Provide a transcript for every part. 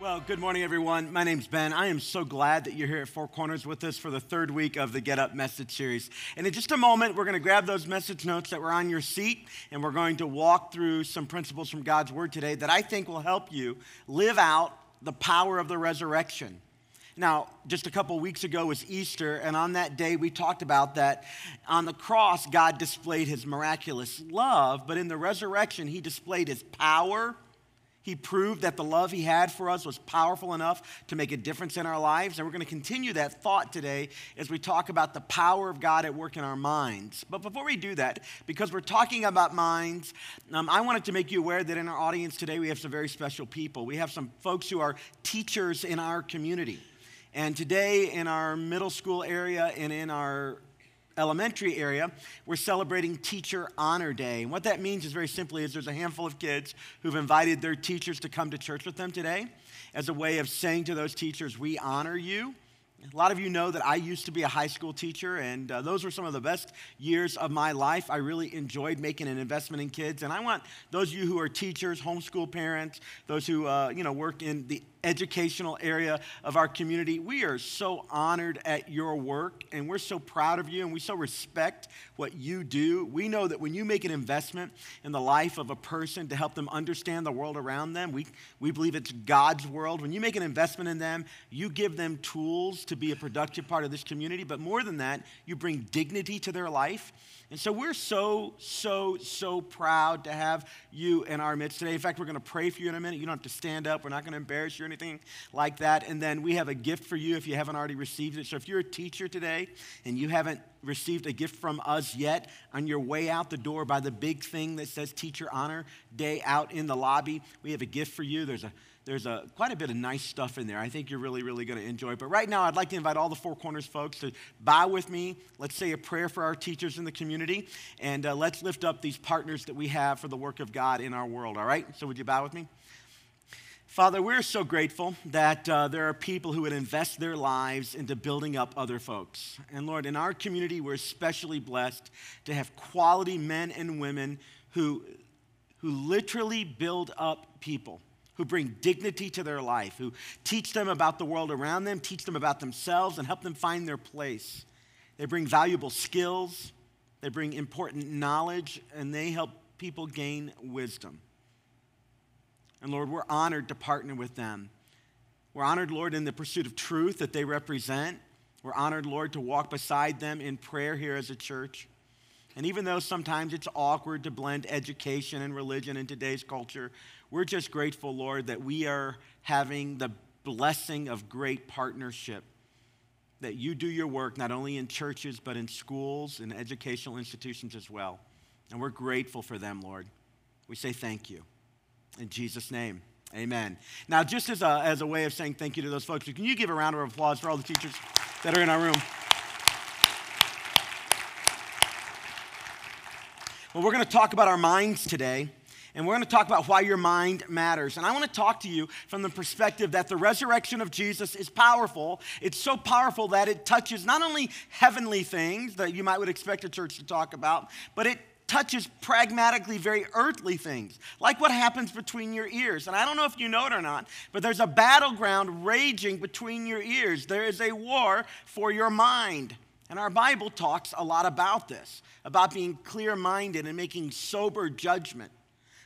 Well, good morning, everyone. My name's Ben. I am so glad that you're here at Four Corners with us for the third week of the Get Up message series. And in just a moment, we're going to grab those message notes that were on your seat and we're going to walk through some principles from God's Word today that I think will help you live out the power of the resurrection. Now, just a couple weeks ago was Easter, and on that day we talked about that on the cross, God displayed his miraculous love, but in the resurrection, he displayed his power he proved that the love he had for us was powerful enough to make a difference in our lives. And we're going to continue that thought today as we talk about the power of God at work in our minds. But before we do that, because we're talking about minds, um, I wanted to make you aware that in our audience today we have some very special people. We have some folks who are teachers in our community. And today in our middle school area and in our elementary area, we're celebrating Teacher Honor Day. And what that means is very simply is there's a handful of kids who've invited their teachers to come to church with them today as a way of saying to those teachers, we honor you. A lot of you know that I used to be a high school teacher, and uh, those were some of the best years of my life. I really enjoyed making an investment in kids, and I want those of you who are teachers, homeschool parents, those who uh, you know work in the educational area of our community. We are so honored at your work and we're so proud of you and we so respect what you do. We know that when you make an investment in the life of a person to help them understand the world around them, we, we believe it's God's world. When you make an investment in them, you give them tools to be a productive part of this community, but more than that, you bring dignity to their life and so we're so, so, so proud to have you in our midst today. In fact, we're going to pray for you in a minute. You don't have to stand up. We're not going to embarrass you or anything like that. And then we have a gift for you if you haven't already received it. So if you're a teacher today and you haven't received a gift from us yet, on your way out the door by the big thing that says Teacher Honor Day out in the lobby, we have a gift for you. There's a there's a, quite a bit of nice stuff in there. I think you're really, really going to enjoy it. But right now, I'd like to invite all the Four Corners folks to bow with me. Let's say a prayer for our teachers in the community, and uh, let's lift up these partners that we have for the work of God in our world, all right? So, would you bow with me? Father, we're so grateful that uh, there are people who would invest their lives into building up other folks. And Lord, in our community, we're especially blessed to have quality men and women who, who literally build up people who bring dignity to their life, who teach them about the world around them, teach them about themselves, and help them find their place. They bring valuable skills, they bring important knowledge, and they help people gain wisdom. And Lord, we're honored to partner with them. We're honored, Lord, in the pursuit of truth that they represent. We're honored, Lord, to walk beside them in prayer here as a church. And even though sometimes it's awkward to blend education and religion in today's culture, we're just grateful, Lord, that we are having the blessing of great partnership. That you do your work not only in churches, but in schools and educational institutions as well. And we're grateful for them, Lord. We say thank you. In Jesus' name, amen. Now, just as a, as a way of saying thank you to those folks, can you give a round of applause for all the teachers that are in our room? Well, we're going to talk about our minds today. And we're going to talk about why your mind matters. And I want to talk to you from the perspective that the resurrection of Jesus is powerful. It's so powerful that it touches not only heavenly things that you might would expect a church to talk about, but it touches pragmatically very earthly things, like what happens between your ears. And I don't know if you know it or not, but there's a battleground raging between your ears. There is a war for your mind. And our Bible talks a lot about this, about being clear minded and making sober judgment.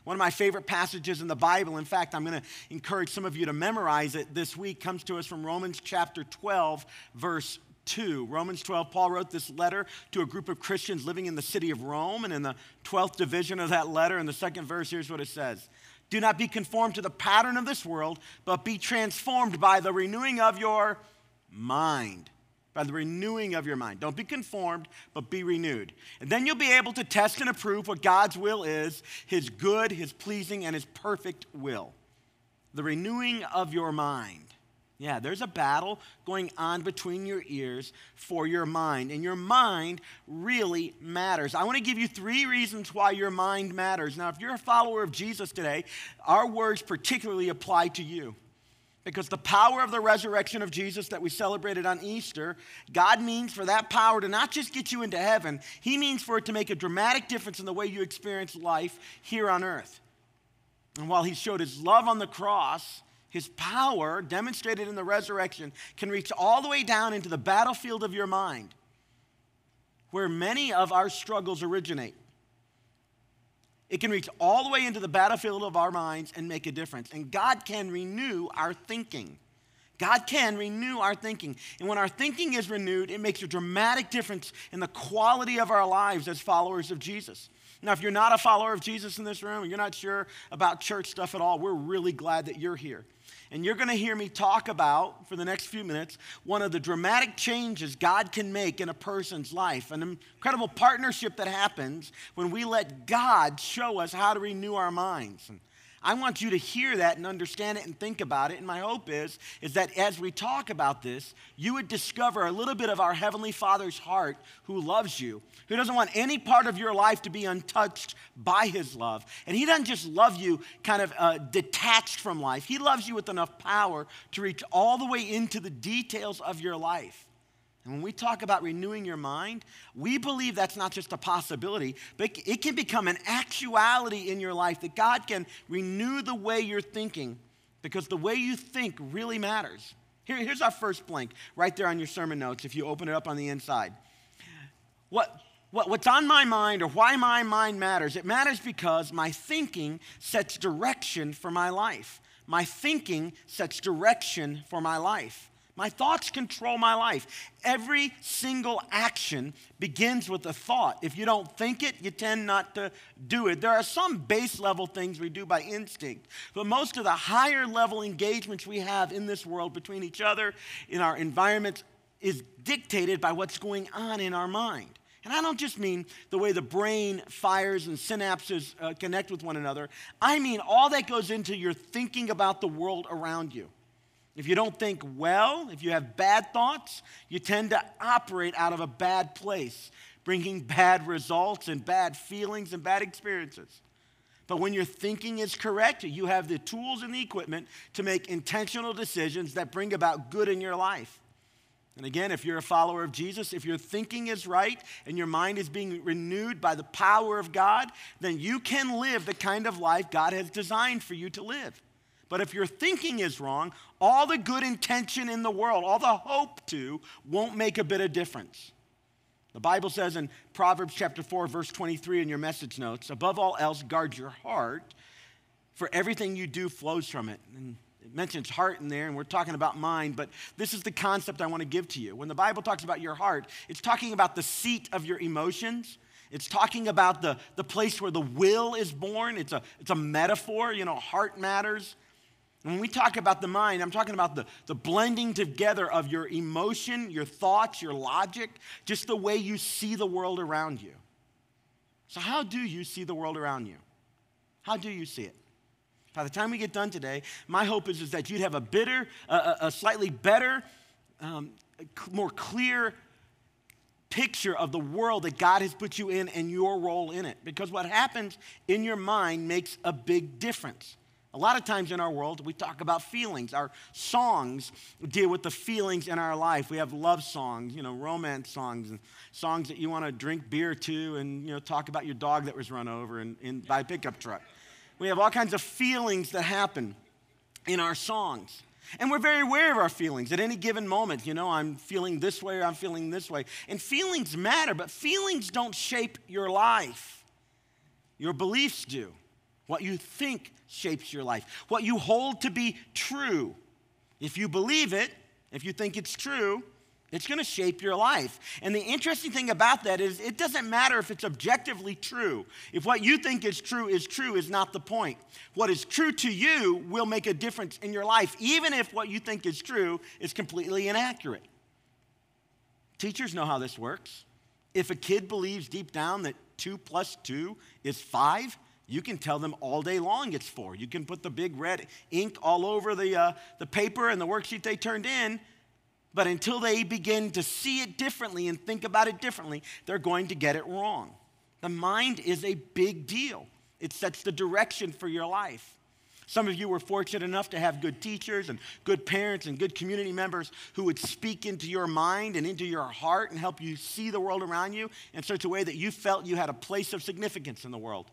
One of my favorite passages in the Bible, in fact, I'm going to encourage some of you to memorize it this week, comes to us from Romans chapter 12, verse 2. Romans 12, Paul wrote this letter to a group of Christians living in the city of Rome. And in the 12th division of that letter, in the second verse, here's what it says Do not be conformed to the pattern of this world, but be transformed by the renewing of your mind by the renewing of your mind. Don't be conformed, but be renewed. And then you'll be able to test and approve what God's will is His good, His pleasing, and His perfect will. The renewing of your mind. Yeah, there's a battle going on between your ears for your mind, and your mind really matters. I want to give you three reasons why your mind matters. Now, if you're a follower of Jesus today, our words particularly apply to you. Because the power of the resurrection of Jesus that we celebrated on Easter, God means for that power to not just get you into heaven, He means for it to make a dramatic difference in the way you experience life here on earth. And while He showed His love on the cross, his power, demonstrated in the resurrection, can reach all the way down into the battlefield of your mind, where many of our struggles originate. It can reach all the way into the battlefield of our minds and make a difference. And God can renew our thinking. God can renew our thinking. And when our thinking is renewed, it makes a dramatic difference in the quality of our lives as followers of Jesus. Now, if you're not a follower of Jesus in this room, and you're not sure about church stuff at all, we're really glad that you're here. And you're going to hear me talk about, for the next few minutes, one of the dramatic changes God can make in a person's life, an incredible partnership that happens when we let God show us how to renew our minds. And I want you to hear that and understand it and think about it. And my hope is, is that as we talk about this, you would discover a little bit of our Heavenly Father's heart who loves you, who doesn't want any part of your life to be untouched by His love. And He doesn't just love you kind of uh, detached from life, He loves you with enough power to reach all the way into the details of your life. And when we talk about renewing your mind, we believe that's not just a possibility, but it can become an actuality in your life that God can renew the way you're thinking because the way you think really matters. Here, here's our first blank right there on your sermon notes if you open it up on the inside. What, what, what's on my mind or why my mind matters? It matters because my thinking sets direction for my life. My thinking sets direction for my life. My thoughts control my life. Every single action begins with a thought. If you don't think it, you tend not to do it. There are some base level things we do by instinct, but most of the higher level engagements we have in this world between each other, in our environments, is dictated by what's going on in our mind. And I don't just mean the way the brain fires and synapses uh, connect with one another. I mean all that goes into your thinking about the world around you. If you don't think well, if you have bad thoughts, you tend to operate out of a bad place, bringing bad results and bad feelings and bad experiences. But when your thinking is correct, you have the tools and the equipment to make intentional decisions that bring about good in your life. And again, if you're a follower of Jesus, if your thinking is right and your mind is being renewed by the power of God, then you can live the kind of life God has designed for you to live. But if your thinking is wrong, all the good intention in the world, all the hope to, won't make a bit of difference. The Bible says in Proverbs chapter 4, verse 23 in your message notes, above all else, guard your heart, for everything you do flows from it. And it mentions heart in there, and we're talking about mind, but this is the concept I want to give to you. When the Bible talks about your heart, it's talking about the seat of your emotions. It's talking about the, the place where the will is born. It's a, it's a metaphor, you know, heart matters. When we talk about the mind, I'm talking about the, the blending together of your emotion, your thoughts, your logic, just the way you see the world around you. So, how do you see the world around you? How do you see it? By the time we get done today, my hope is, is that you'd have a bitter, a, a slightly better, um, more clear picture of the world that God has put you in and your role in it. Because what happens in your mind makes a big difference. A lot of times in our world, we talk about feelings. Our songs deal with the feelings in our life. We have love songs, you know, romance songs, and songs that you want to drink beer to and, you know, talk about your dog that was run over in, in, by a pickup truck. We have all kinds of feelings that happen in our songs. And we're very aware of our feelings at any given moment. You know, I'm feeling this way or I'm feeling this way. And feelings matter, but feelings don't shape your life. Your beliefs do. What you think shapes your life. What you hold to be true. If you believe it, if you think it's true, it's going to shape your life. And the interesting thing about that is it doesn't matter if it's objectively true. If what you think is true is true is not the point. What is true to you will make a difference in your life, even if what you think is true is completely inaccurate. Teachers know how this works. If a kid believes deep down that 2 plus 2 is 5, you can tell them all day long it's four. You can put the big red ink all over the, uh, the paper and the worksheet they turned in, but until they begin to see it differently and think about it differently, they're going to get it wrong. The mind is a big deal, it sets the direction for your life. Some of you were fortunate enough to have good teachers and good parents and good community members who would speak into your mind and into your heart and help you see the world around you in such a way that you felt you had a place of significance in the world.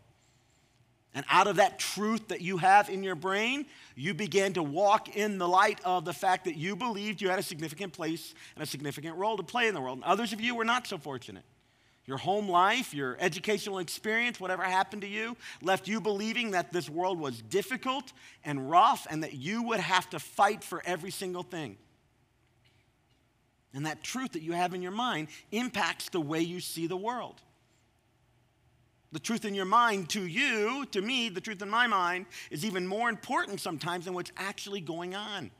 And out of that truth that you have in your brain, you began to walk in the light of the fact that you believed you had a significant place and a significant role to play in the world. And others of you were not so fortunate. Your home life, your educational experience, whatever happened to you, left you believing that this world was difficult and rough and that you would have to fight for every single thing. And that truth that you have in your mind impacts the way you see the world. The truth in your mind to you, to me, the truth in my mind is even more important sometimes than what's actually going on.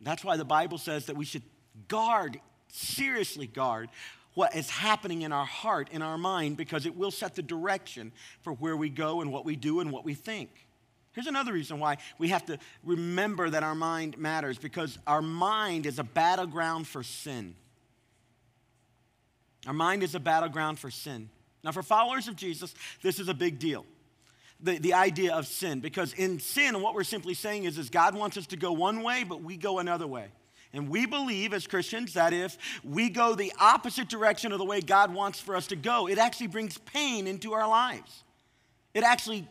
That's why the Bible says that we should guard, seriously guard, what is happening in our heart, in our mind, because it will set the direction for where we go and what we do and what we think. Here's another reason why we have to remember that our mind matters because our mind is a battleground for sin. Our mind is a battleground for sin. Now, for followers of Jesus, this is a big deal. The, the idea of sin, because in sin, what we're simply saying is, is God wants us to go one way, but we go another way. And we believe as Christians that if we go the opposite direction of the way God wants for us to go, it actually brings pain into our lives. It actually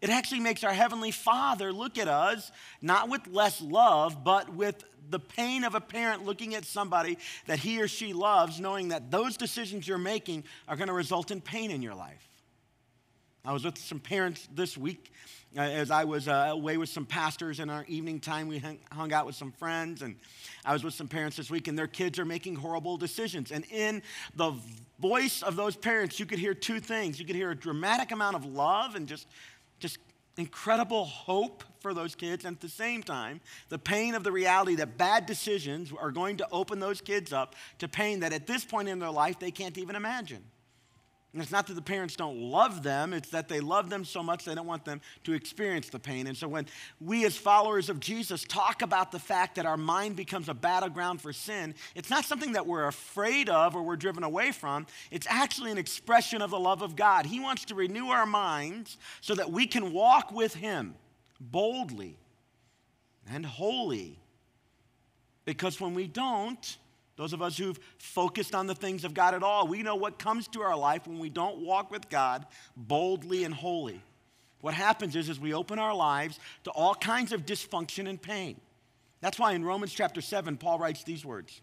it actually makes our heavenly Father look at us not with less love, but with the pain of a parent looking at somebody that he or she loves, knowing that those decisions you're making are going to result in pain in your life. I was with some parents this week uh, as I was uh, away with some pastors in our evening time. We hung, hung out with some friends, and I was with some parents this week, and their kids are making horrible decisions. And in the voice of those parents, you could hear two things. You could hear a dramatic amount of love and just, just incredible hope for those kids, and at the same time, the pain of the reality that bad decisions are going to open those kids up to pain that at this point in their life they can't even imagine. And it's not that the parents don't love them, it's that they love them so much they don't want them to experience the pain. And so when we, as followers of Jesus, talk about the fact that our mind becomes a battleground for sin, it's not something that we're afraid of or we're driven away from. It's actually an expression of the love of God. He wants to renew our minds so that we can walk with Him boldly and holy. Because when we don't, those of us who've focused on the things of God at all, we know what comes to our life when we don't walk with God boldly and holy. What happens is, is we open our lives to all kinds of dysfunction and pain. That's why in Romans chapter 7, Paul writes these words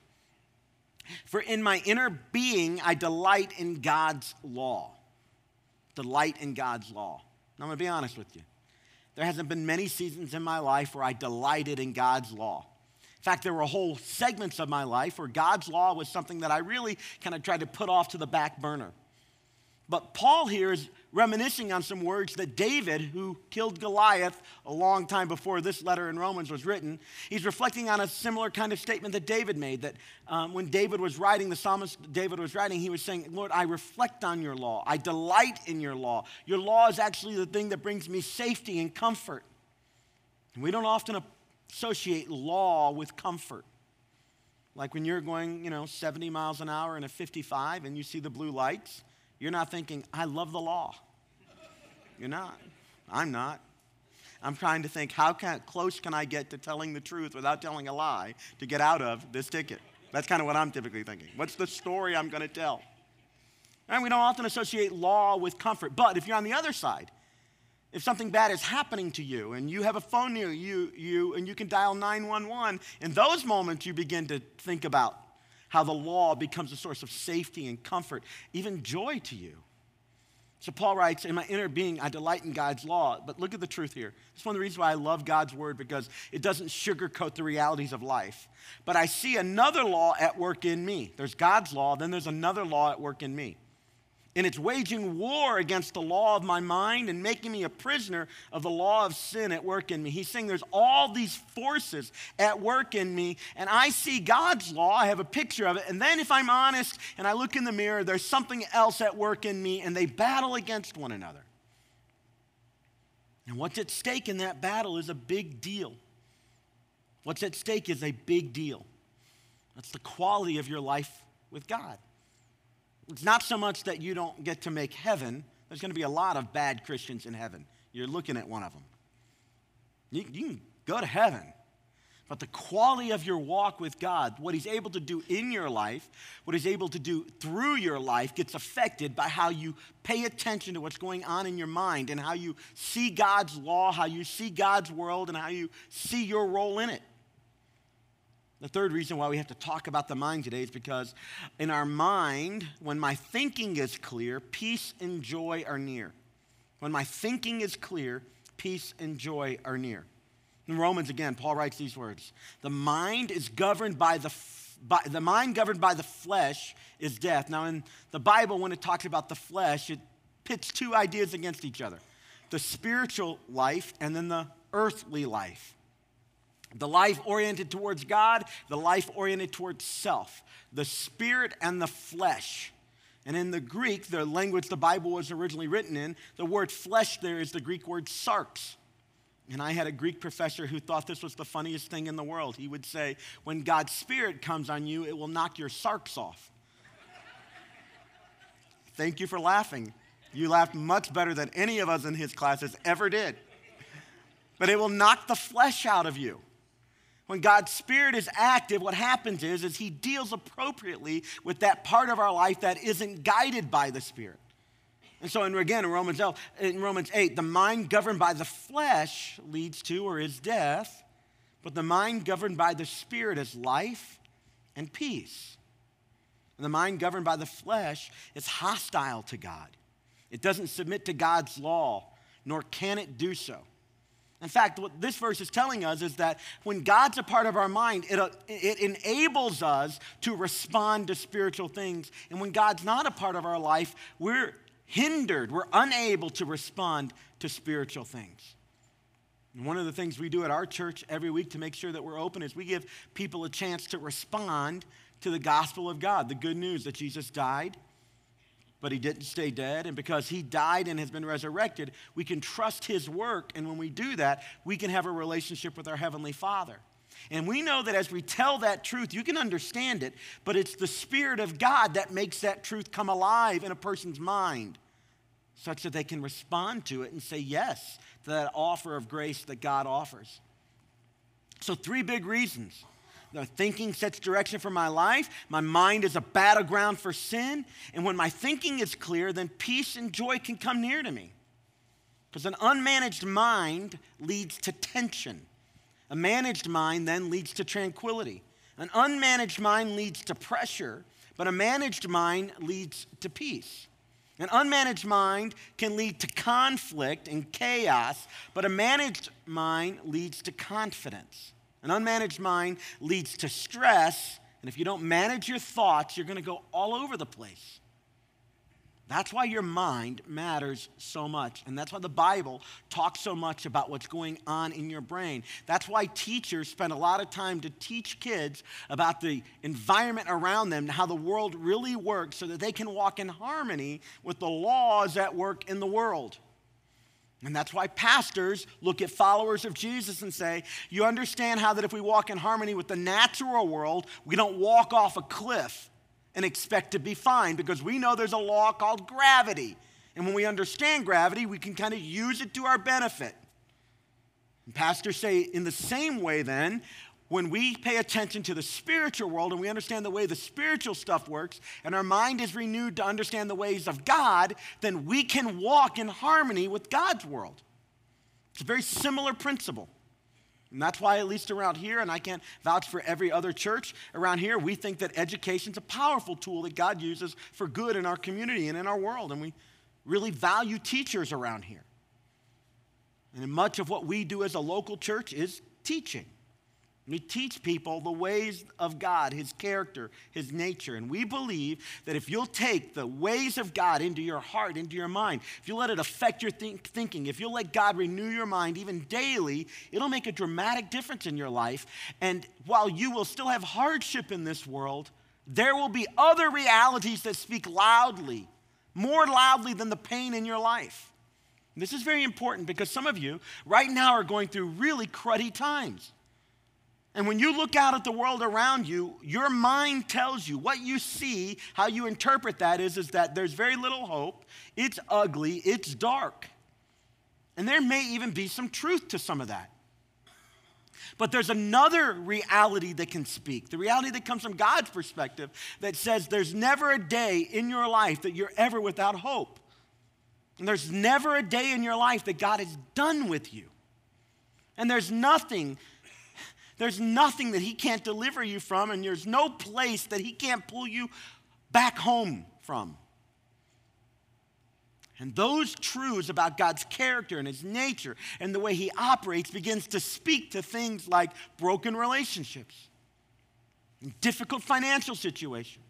For in my inner being, I delight in God's law. Delight in God's law. Now, I'm going to be honest with you. There hasn't been many seasons in my life where I delighted in God's law. In fact, there were whole segments of my life where God's law was something that I really kind of tried to put off to the back burner. But Paul here is reminiscing on some words that David, who killed Goliath a long time before this letter in Romans was written, he's reflecting on a similar kind of statement that David made. That um, when David was writing, the psalmist David was writing, he was saying, Lord, I reflect on your law. I delight in your law. Your law is actually the thing that brings me safety and comfort. And we don't often associate law with comfort. Like when you're going, you know, 70 miles an hour in a 55 and you see the blue lights, you're not thinking, I love the law. You're not. I'm not. I'm trying to think, how can, close can I get to telling the truth without telling a lie to get out of this ticket? That's kind of what I'm typically thinking. What's the story I'm going to tell? And we don't often associate law with comfort. But if you're on the other side, if something bad is happening to you and you have a phone near you, you and you can dial 911, in those moments you begin to think about how the law becomes a source of safety and comfort, even joy to you. So Paul writes, In my inner being, I delight in God's law. But look at the truth here. It's one of the reasons why I love God's word because it doesn't sugarcoat the realities of life. But I see another law at work in me. There's God's law, then there's another law at work in me and it's waging war against the law of my mind and making me a prisoner of the law of sin at work in me. He's saying there's all these forces at work in me, and I see God's law, I have a picture of it, and then if I'm honest and I look in the mirror, there's something else at work in me, and they battle against one another. And what's at stake in that battle is a big deal. What's at stake is a big deal. That's the quality of your life with God. It's not so much that you don't get to make heaven. There's going to be a lot of bad Christians in heaven. You're looking at one of them. You, you can go to heaven. but the quality of your walk with God, what He's able to do in your life, what He's able to do through your life, gets affected by how you pay attention to what's going on in your mind and how you see God's law, how you see God's world, and how you see your role in it. The third reason why we have to talk about the mind today is because in our mind, when my thinking is clear, peace and joy are near. When my thinking is clear, peace and joy are near. In Romans, again, Paul writes these words The mind is governed by the by, the mind governed by the flesh is death. Now, in the Bible, when it talks about the flesh, it pits two ideas against each other the spiritual life and then the earthly life. The life oriented towards God, the life oriented towards self, the spirit and the flesh. And in the Greek, the language the Bible was originally written in, the word flesh there is the Greek word sarx. And I had a Greek professor who thought this was the funniest thing in the world. He would say, When God's Spirit comes on you, it will knock your sarx off. Thank you for laughing. You laughed much better than any of us in his classes ever did. But it will knock the flesh out of you. When God's Spirit is active, what happens is, is He deals appropriately with that part of our life that isn't guided by the Spirit. And so, in, again, in Romans, in Romans 8, the mind governed by the flesh leads to or is death, but the mind governed by the Spirit is life and peace. And the mind governed by the flesh is hostile to God. It doesn't submit to God's law, nor can it do so. In fact, what this verse is telling us is that when God's a part of our mind, it, uh, it enables us to respond to spiritual things. And when God's not a part of our life, we're hindered, we're unable to respond to spiritual things. And one of the things we do at our church every week to make sure that we're open is we give people a chance to respond to the gospel of God, the good news that Jesus died, but he didn't stay dead. And because he died and has been resurrected, we can trust his work. And when we do that, we can have a relationship with our Heavenly Father. And we know that as we tell that truth, you can understand it, but it's the Spirit of God that makes that truth come alive in a person's mind such that they can respond to it and say yes to that offer of grace that God offers. So, three big reasons. The thinking sets direction for my life. My mind is a battleground for sin. And when my thinking is clear, then peace and joy can come near to me. Because an unmanaged mind leads to tension. A managed mind then leads to tranquility. An unmanaged mind leads to pressure, but a managed mind leads to peace. An unmanaged mind can lead to conflict and chaos, but a managed mind leads to confidence. An unmanaged mind leads to stress, and if you don't manage your thoughts, you're going to go all over the place. That's why your mind matters so much. And that's why the Bible talks so much about what's going on in your brain. That's why teachers spend a lot of time to teach kids about the environment around them, how the world really works, so that they can walk in harmony with the laws at work in the world. And that's why pastors look at followers of Jesus and say, You understand how that if we walk in harmony with the natural world, we don't walk off a cliff and expect to be fine because we know there's a law called gravity. And when we understand gravity, we can kind of use it to our benefit. And pastors say, in the same way, then, when we pay attention to the spiritual world and we understand the way the spiritual stuff works, and our mind is renewed to understand the ways of God, then we can walk in harmony with God's world. It's a very similar principle. And that's why, at least around here, and I can't vouch for every other church around here, we think that education is a powerful tool that God uses for good in our community and in our world. And we really value teachers around here. And much of what we do as a local church is teaching. We teach people the ways of God, His character, His nature. And we believe that if you'll take the ways of God into your heart, into your mind, if you let it affect your think- thinking, if you'll let God renew your mind even daily, it'll make a dramatic difference in your life. And while you will still have hardship in this world, there will be other realities that speak loudly, more loudly than the pain in your life. this is very important because some of you right now are going through really cruddy times. And when you look out at the world around you, your mind tells you what you see, how you interpret that is, is that there's very little hope, it's ugly, it's dark. And there may even be some truth to some of that. But there's another reality that can speak, the reality that comes from God's perspective that says there's never a day in your life that you're ever without hope. And there's never a day in your life that God is done with you. And there's nothing, there's nothing that He can't deliver you from, and there's no place that He can't pull you back home from. And those truths about God's character and his nature and the way he operates begins to speak to things like broken relationships, and difficult financial situations,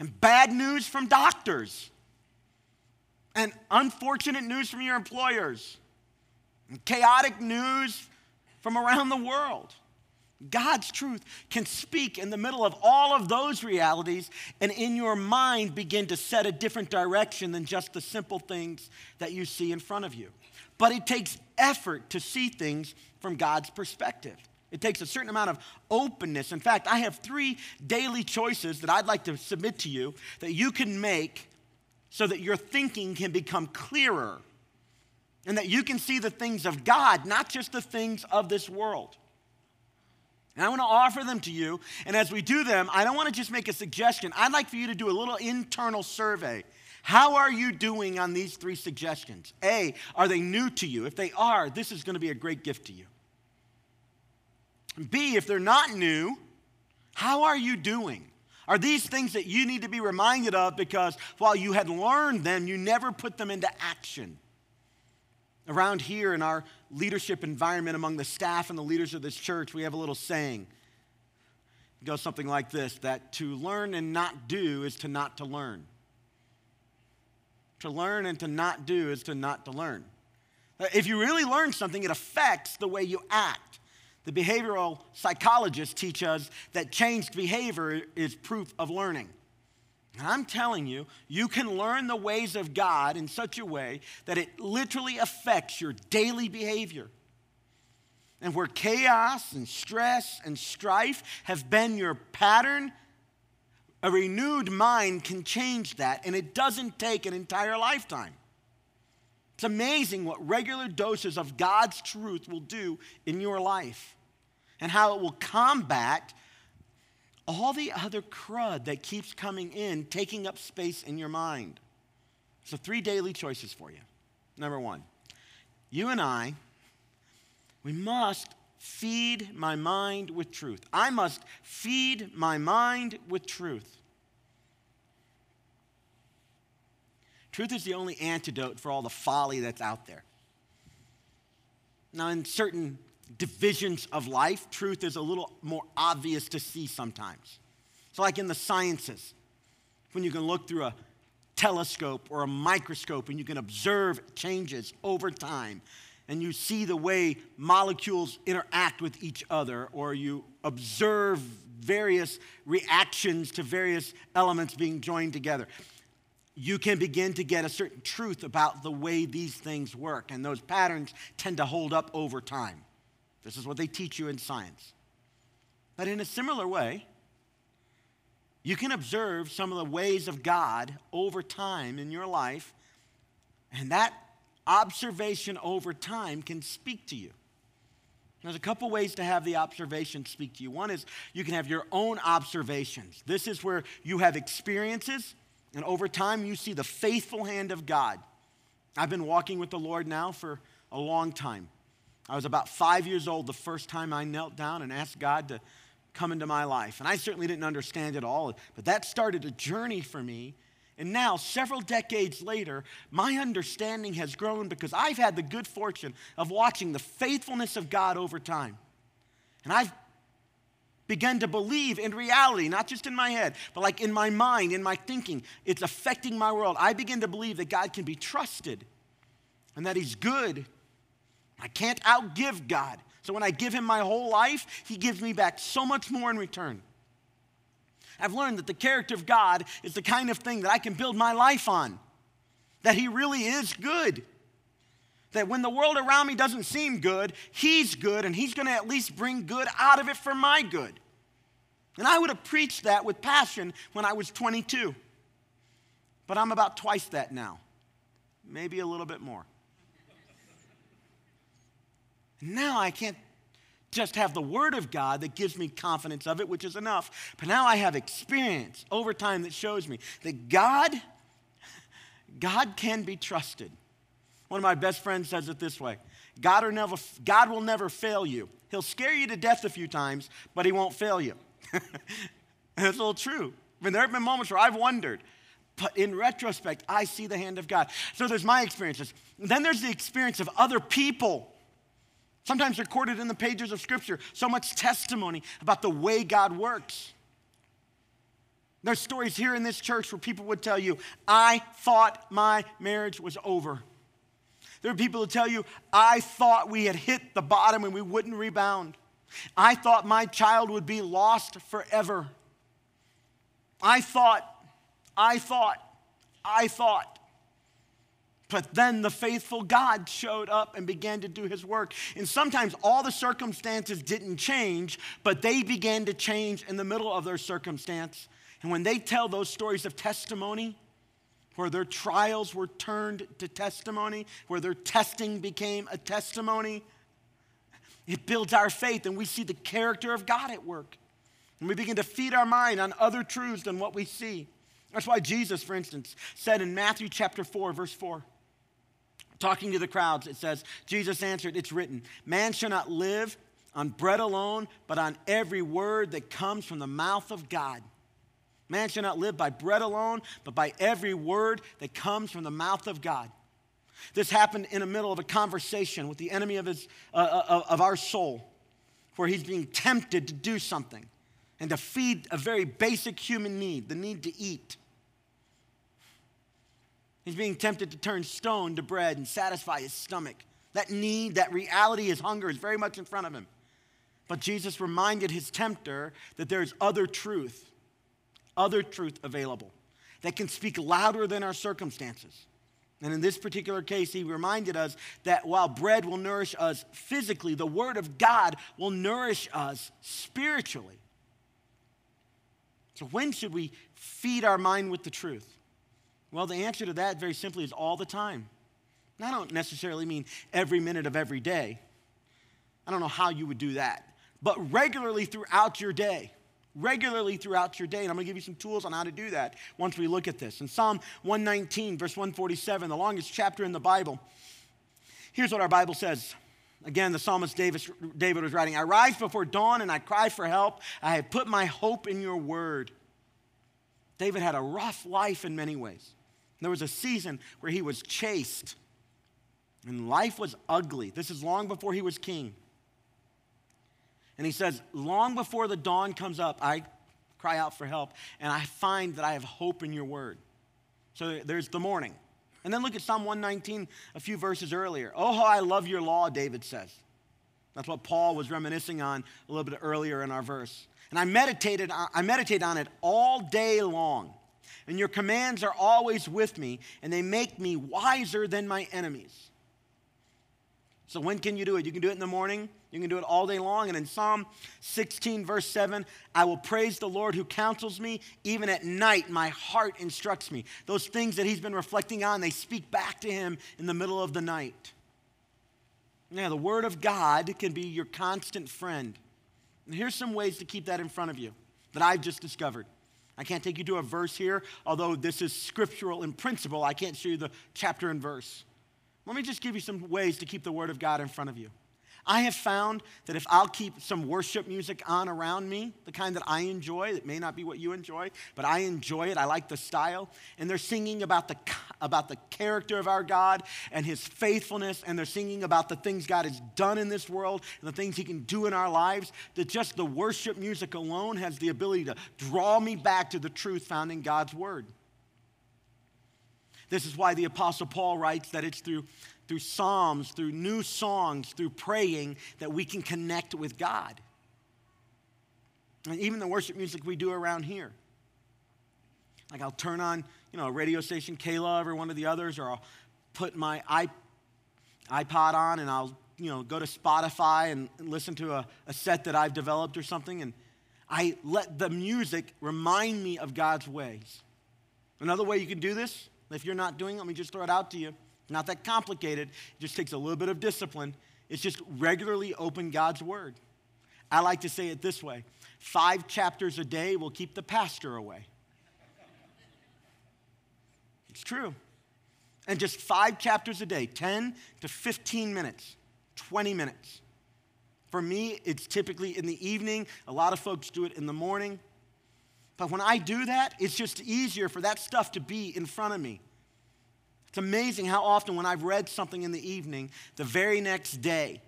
and bad news from doctors, and unfortunate news from your employers, and chaotic news from around the world. God's truth can speak in the middle of all of those realities and in your mind begin to set a different direction than just the simple things that you see in front of you. But it takes effort to see things from God's perspective. It takes a certain amount of openness. In fact, I have three daily choices that I'd like to submit to you that you can make so that your thinking can become clearer and that you can see the things of God, not just the things of this world. And I want to offer them to you. And as we do them, I don't want to just make a suggestion. I'd like for you to do a little internal survey. How are you doing on these three suggestions? A, are they new to you? If they are, this is going to be a great gift to you. B, if they're not new, how are you doing? Are these things that you need to be reminded of because while you had learned them, you never put them into action? Around here in our leadership environment among the staff and the leaders of this church, we have a little saying. It goes something like this that to learn and not do is to not to learn. To learn and to not do is to not to learn. If you really learn something, it affects the way you act. The behavioral psychologists teach us that changed behavior is proof of learning. And I'm telling you, you can learn the ways of God in such a way that it literally affects your daily behavior. And where chaos and stress and strife have been your pattern, a renewed mind can change that, and it doesn't take an entire lifetime. It's amazing what regular doses of God's truth will do in your life and how it will combat all the other crud that keeps coming in, taking up space in your mind. So, three daily choices for you. Number one, you and I, we must feed my mind with truth. I must feed my mind with truth. Truth is the only antidote for all the folly that's out there. Now, in certain divisions of life, truth is a little more obvious to see sometimes. So, like in the sciences, when you can look through a telescope or a microscope and you can observe changes over time and you see the way molecules interact with each other or you observe various reactions to various elements being joined together you can begin to get a certain truth about the way these things work and those patterns tend to hold up over time this is what they teach you in science. But in a similar way, you can observe some of the ways of God over time in your life, and that observation over time can speak to you. There's a couple ways to have the observation speak to you. One is you can have your own observations. This is where you have experiences, and over time you see the faithful hand of God. I've been walking with the Lord now for a long time. I was about five years old the first time I knelt down and asked God to come into my life. And I certainly didn't understand it all, but that started a journey for me. And now, several decades later, my understanding has grown because I've had the good fortune of watching the faithfulness of God over time. And I've begun to believe in reality, not just in my head, but like in my mind, in my thinking. It's affecting my world. I begin to believe that God can be trusted and that He's good I can't outgive God. So when I give him my whole life, he gives me back so much more in return. I've learned that the character of God is the kind of thing that I can build my life on, that he really is good. That when the world around me doesn't seem good, he's good and he's going to at least bring good out of it for my good. And I would have preached that with passion when I was 22. But I'm about twice that now, maybe a little bit more. Now I can't just have the Word of God that gives me confidence of it, which is enough, but now I have experience over time that shows me that God, God can be trusted. One of my best friends says it this way God, never, God will never fail you. He'll scare you to death a few times, but He won't fail you. That's a little true. I mean, there have been moments where I've wondered, but in retrospect, I see the hand of God. So there's my experiences. Then there's the experience of other people. Sometimes recorded in the pages of Scripture, so much testimony about the way God works. There's stories here in this church where people would tell you, I thought my marriage was over. There are people who tell you, I thought we had hit the bottom and we wouldn't rebound. I thought my child would be lost forever. I thought, I thought, I thought. But then the faithful God showed up and began to do his work. And sometimes all the circumstances didn't change, but they began to change in the middle of their circumstance. And when they tell those stories of testimony, where their trials were turned to testimony, where their testing became a testimony. It builds our faith, and we see the character of God at work. And we begin to feed our mind on other truths than what we see. That's why Jesus, for instance, said in Matthew chapter 4, verse 4, talking to the crowds, it says, Jesus answered, It's written, man shall not live on bread alone, but on every word that comes from the mouth of God. Man shall not live by bread alone, but by every word that comes from the mouth of God. This happened in the middle of a conversation with the enemy of, his, uh, uh, of our soul, where he's being tempted to do something and to feed a very basic human need the need to eat. He's being tempted to turn stone to bread and satisfy his stomach. That need, that reality, his hunger is very much in front of him. But Jesus reminded his tempter that there's other truth other truth available that can speak louder than our circumstances. And in this particular case, he reminded us that while bread will nourish us physically, the Word of God will nourish us spiritually. So, when should we feed our mind with the truth? Well, the answer to that very simply is all the time. I don't necessarily mean every minute of every day. I don't know how you would do that, but regularly throughout your day regularly throughout your day. And I'm going to give you some tools on how to do that once we look at this. In Psalm 119, verse 147, the longest chapter in the Bible, here's what our Bible says. Again, the psalmist David, David was writing I rise before dawn and I cry for help. I have put my hope in your word. David had a rough life in many ways. There was a season where he was chased and life was ugly. This is long before he was king. And he says, Long before the dawn comes up, I cry out for help, and I find that I have hope in your word. So there's the morning. And then look at Psalm 119, a few verses earlier. Oh, how I love your law, David says. That's what Paul was reminiscing on a little bit earlier in our verse. And I meditated, I meditate on it all day long. And your commands are always with me, and they make me wiser than my enemies. So when can you do it? You can do it in the morning, you can do it all day long. And in Psalm 16, verse 7, I will praise the Lord who counsels me. Even at night, my heart instructs me. Those things that he's been reflecting on, they speak back to him in the middle of the night. Now, the Word of God can be your constant friend. And here's some ways to keep that in front of you that I've just discovered. I can't take you to a verse here, although this is scriptural in principle. I can't show you the chapter and verse. Let me just give you some ways to keep the Word of God in front of you. I have found that if I'll keep some worship music on around me, the kind that I enjoy, that may not be what you enjoy, but I enjoy it, I like the style, and they're singing about the, about the character of our God and His faithfulness, and they're singing about the things God has done in this world and the things He can do in our lives, that just the worship music alone has the ability to draw me back to the truth found in God's Word. This is why the Apostle Paul writes that it's through through psalms, through new songs, through praying, that we can connect with God. And even the worship music we do around here. Like I'll turn on, you know, a radio station, K-Love or one of the others, or I'll put my iPod on and I'll, you know, go to Spotify and listen to a, a set that I've developed or something. And I let the music remind me of God's ways. Another way you can do this, if you're not doing it, let me just throw it out to you. Not that complicated, it just takes a little bit of discipline. It's just regularly open God's Word. I like to say it this way five chapters a day will keep the pastor away. It's true. And just five chapters a day, 10 to 15 minutes, 20 minutes. For me, it's typically in the evening. A lot of folks do it in the morning. But when I do that, it's just easier for that stuff to be in front of me. It's amazing how often, when I've read something in the evening, the very next day,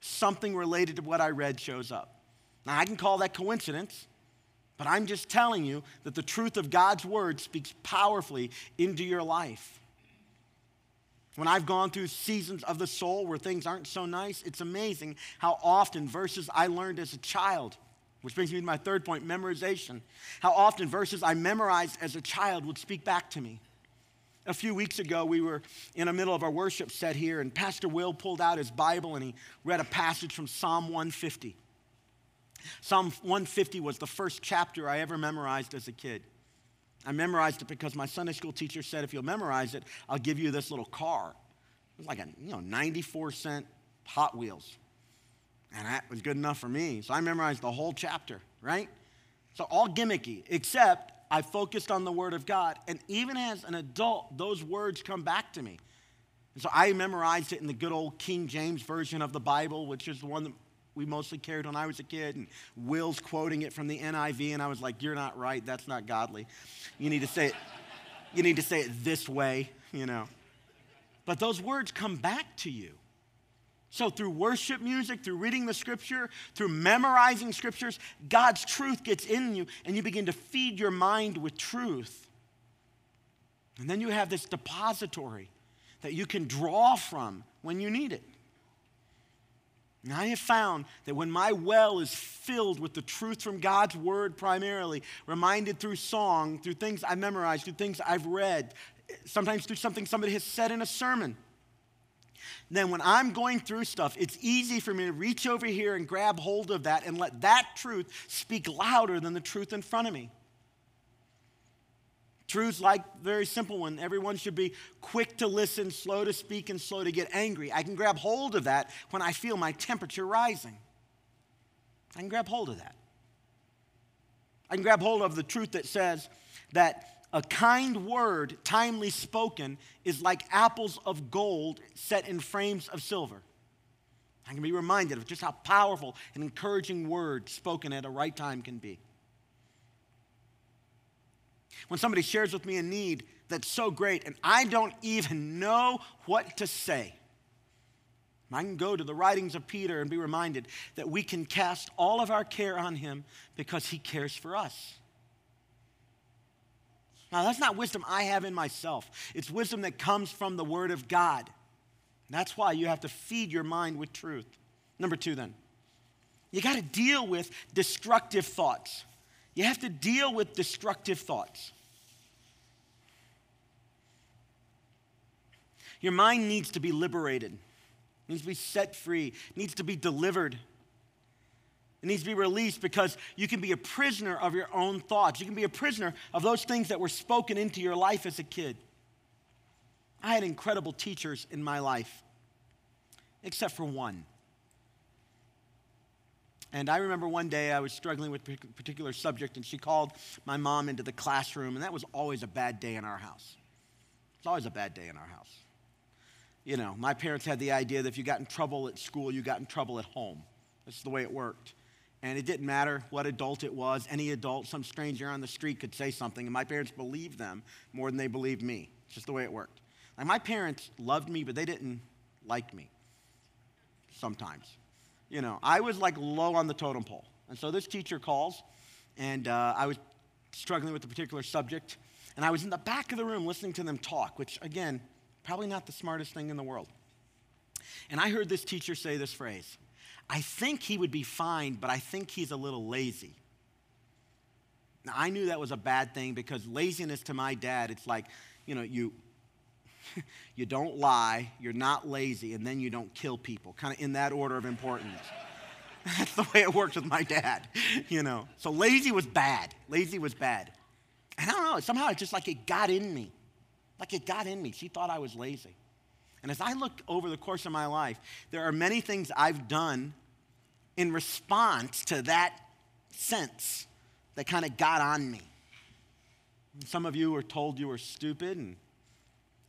something related to what I read shows up. Now, I can call that coincidence, but I'm just telling you that the truth of God's word speaks powerfully into your life. When I've gone through seasons of the soul where things aren't so nice, it's amazing how often verses I learned as a child, which brings me to my third point memorization, how often verses I memorized as a child would speak back to me. A few weeks ago, we were in the middle of our worship set here, and Pastor Will pulled out his Bible and he read a passage from Psalm 150. Psalm 150 was the first chapter I ever memorized as a kid. I memorized it because my Sunday school teacher said, if you'll memorize it, I'll give you this little car. It was like a you know 94 cent Hot Wheels. And that was good enough for me. So I memorized the whole chapter, right? So all gimmicky, except I focused on the Word of God. And even as an adult, those words come back to me. And so I memorized it in the good old King James Version of the Bible, which is the one that we mostly carried when I was a kid. And Will's quoting it from the NIV, and I was like, You're not right. That's not godly. You need to say it, you need to say it this way, you know. But those words come back to you. So, through worship music, through reading the scripture, through memorizing scriptures, God's truth gets in you and you begin to feed your mind with truth. And then you have this depository that you can draw from when you need it. And I have found that when my well is filled with the truth from God's word primarily, reminded through song, through things I memorized, through things I've read, sometimes through something somebody has said in a sermon, then when I'm going through stuff, it's easy for me to reach over here and grab hold of that and let that truth speak louder than the truth in front of me. Truths like very simple one. Everyone should be quick to listen, slow to speak, and slow to get angry. I can grab hold of that when I feel my temperature rising. I can grab hold of that. I can grab hold of the truth that says that a kind word, timely spoken, is like apples of gold set in frames of silver. I can be reminded of just how powerful an encouraging word spoken at a right time can be. When somebody shares with me a need that's so great and I don't even know what to say, I can go to the writings of Peter and be reminded that we can cast all of our care on him because he cares for us. Now, that's not wisdom I have in myself, it's wisdom that comes from the Word of God. That's why you have to feed your mind with truth. Number two, then, you got to deal with destructive thoughts. You have to deal with destructive thoughts. Your mind needs to be liberated, needs to be set free, needs to be delivered. It needs to be released because you can be a prisoner of your own thoughts. You can be a prisoner of those things that were spoken into your life as a kid. I had incredible teachers in my life, except for one. And I remember one day I was struggling with a particular subject, and she called my mom into the classroom, and that was always a bad day in our house. It's always a bad day in our house. You know, my parents had the idea that if you got in trouble at school, you got in trouble at home. That's the way it worked. And it didn't matter what adult it was. Any adult, some stranger on the street could say something, and my parents believed them more than they believed me. It's just the way it worked. Like my parents loved me, but they didn't like me sometimes. You know, I was like low on the totem pole. And so this teacher calls, and uh, I was struggling with a particular subject, and I was in the back of the room listening to them talk, which, again, probably not the smartest thing in the world. And I heard this teacher say this phrase I think he would be fine, but I think he's a little lazy. Now, I knew that was a bad thing because laziness to my dad, it's like, you know, you, you don't lie, you're not lazy, and then you don't kill people, kind of in that order of importance. That's the way it works with my dad, you know. So lazy was bad. Lazy was bad. And I don't know, somehow it's just like it got in me. Like it got in me. She thought I was lazy. And as I look over the course of my life, there are many things I've done in response to that sense that kind of got on me. Some of you were told you were stupid, and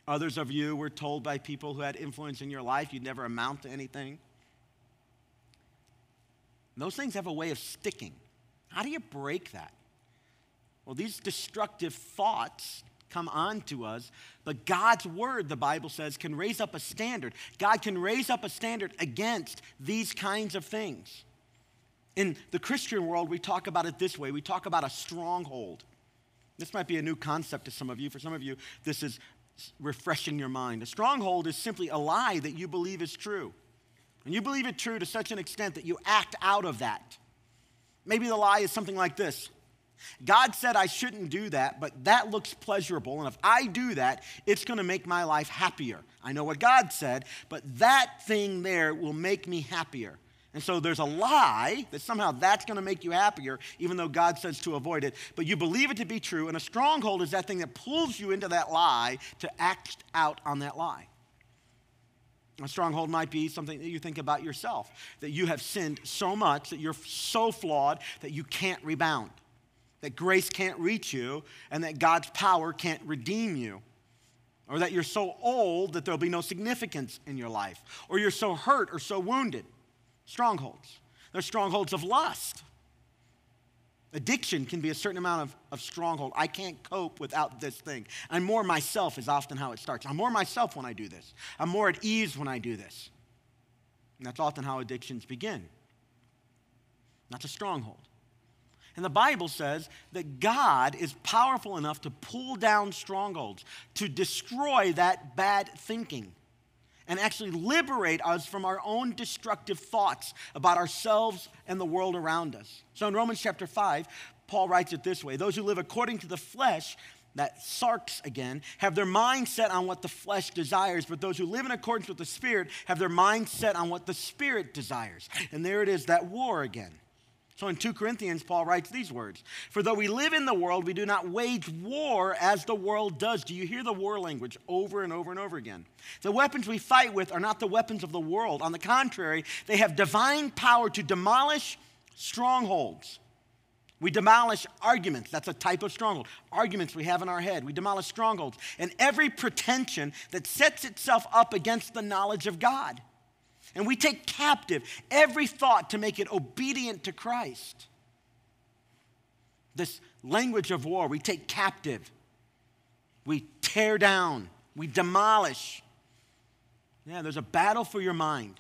others of you were told by people who had influence in your life you'd never amount to anything. Those things have a way of sticking. How do you break that? Well, these destructive thoughts come on to us, but God's word, the Bible says, can raise up a standard. God can raise up a standard against these kinds of things. In the Christian world, we talk about it this way we talk about a stronghold. This might be a new concept to some of you. For some of you, this is refreshing your mind. A stronghold is simply a lie that you believe is true. And you believe it true to such an extent that you act out of that. Maybe the lie is something like this God said I shouldn't do that, but that looks pleasurable. And if I do that, it's going to make my life happier. I know what God said, but that thing there will make me happier. And so there's a lie that somehow that's going to make you happier, even though God says to avoid it. But you believe it to be true, and a stronghold is that thing that pulls you into that lie to act out on that lie. A stronghold might be something that you think about yourself, that you have sinned so much that you're so flawed that you can't rebound, that grace can't reach you, and that God's power can't redeem you. Or that you're so old that there'll be no significance in your life, or you're so hurt or so wounded strongholds. They're strongholds of lust. Addiction can be a certain amount of, of stronghold. I can't cope without this thing. I'm more myself, is often how it starts. I'm more myself when I do this. I'm more at ease when I do this. And that's often how addictions begin. That's a stronghold. And the Bible says that God is powerful enough to pull down strongholds, to destroy that bad thinking and actually liberate us from our own destructive thoughts about ourselves and the world around us. So in Romans chapter 5, Paul writes it this way Those who live according to the flesh, that sarx again, have their mind set on what the flesh desires, but those who live in accordance with the Spirit have their mind set on what the Spirit desires. And there it is, that war again. So in 2 Corinthians, Paul writes these words For though we live in the world, we do not wage war as the world does. Do you hear the war language over and over and over again? The weapons we fight with are not the weapons of the world. On the contrary, they have divine power to demolish strongholds. We demolish arguments. That's a type of stronghold. Arguments we have in our head. We demolish strongholds. And every pretension that sets itself up against the knowledge of God. And we take captive every thought to make it obedient to Christ. This language of war, we take captive, we tear down, we demolish. Yeah, there's a battle for your mind.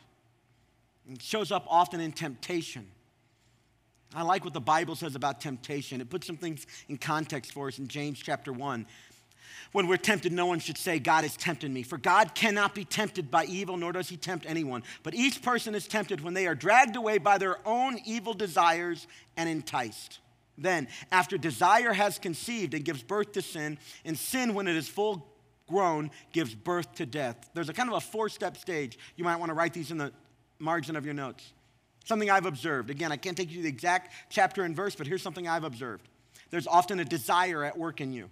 It shows up often in temptation. I like what the Bible says about temptation. It puts some things in context for us in James chapter 1. When we're tempted, no one should say, God is tempting me. For God cannot be tempted by evil, nor does he tempt anyone. But each person is tempted when they are dragged away by their own evil desires and enticed. Then, after desire has conceived and gives birth to sin, and sin, when it is full grown, gives birth to death. There's a kind of a four step stage. You might want to write these in the margin of your notes. Something I've observed. Again, I can't take you to the exact chapter and verse, but here's something I've observed. There's often a desire at work in you.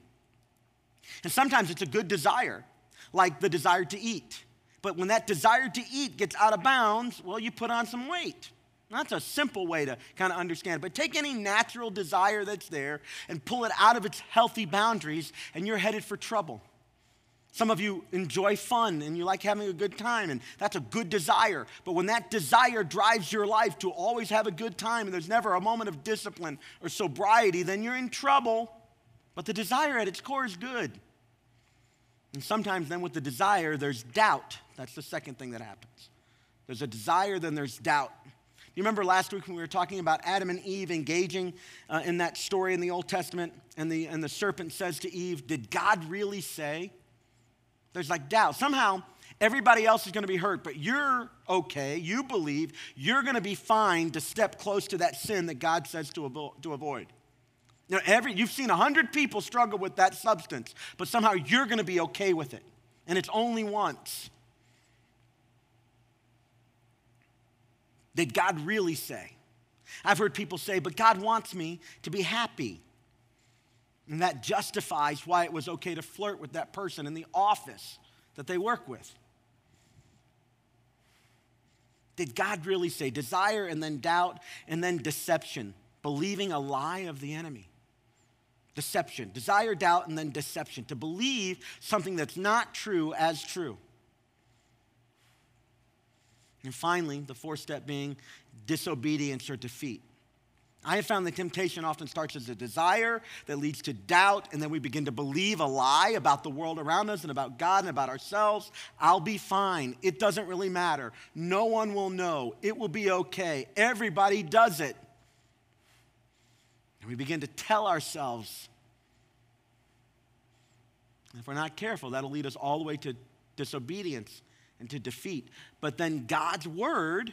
And sometimes it's a good desire, like the desire to eat. But when that desire to eat gets out of bounds, well, you put on some weight. That's a simple way to kind of understand. it. But take any natural desire that's there and pull it out of its healthy boundaries, and you're headed for trouble. Some of you enjoy fun and you like having a good time, and that's a good desire. But when that desire drives your life to always have a good time and there's never a moment of discipline or sobriety, then you're in trouble. But the desire at its core is good. And sometimes, then, with the desire, there's doubt. That's the second thing that happens. There's a desire, then there's doubt. You remember last week when we were talking about Adam and Eve engaging uh, in that story in the Old Testament, and the, and the serpent says to Eve, Did God really say? There's like doubt. Somehow, everybody else is going to be hurt, but you're okay. You believe you're going to be fine to step close to that sin that God says to, avo- to avoid. You know, every, you've seen 100 people struggle with that substance, but somehow you're going to be okay with it. And it's only once. Did God really say? I've heard people say, but God wants me to be happy. And that justifies why it was okay to flirt with that person in the office that they work with. Did God really say desire and then doubt and then deception, believing a lie of the enemy? Deception, desire, doubt, and then deception. To believe something that's not true as true. And finally, the fourth step being disobedience or defeat. I have found that temptation often starts as a desire that leads to doubt, and then we begin to believe a lie about the world around us and about God and about ourselves. I'll be fine. It doesn't really matter. No one will know. It will be okay. Everybody does it. And we begin to tell ourselves. And if we're not careful, that'll lead us all the way to disobedience and to defeat. But then God's word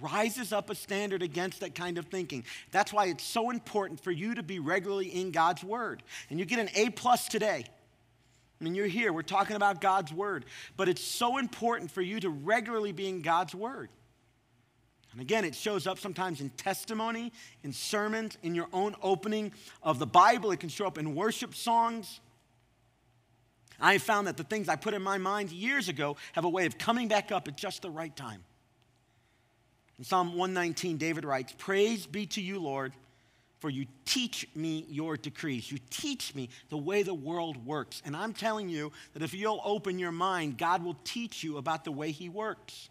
rises up a standard against that kind of thinking. That's why it's so important for you to be regularly in God's Word. And you get an A plus today. I mean, you're here, we're talking about God's Word. But it's so important for you to regularly be in God's Word. And again, it shows up sometimes in testimony, in sermons, in your own opening of the Bible. It can show up in worship songs. I found that the things I put in my mind years ago have a way of coming back up at just the right time. In Psalm 119, David writes, Praise be to you, Lord, for you teach me your decrees. You teach me the way the world works. And I'm telling you that if you'll open your mind, God will teach you about the way He works.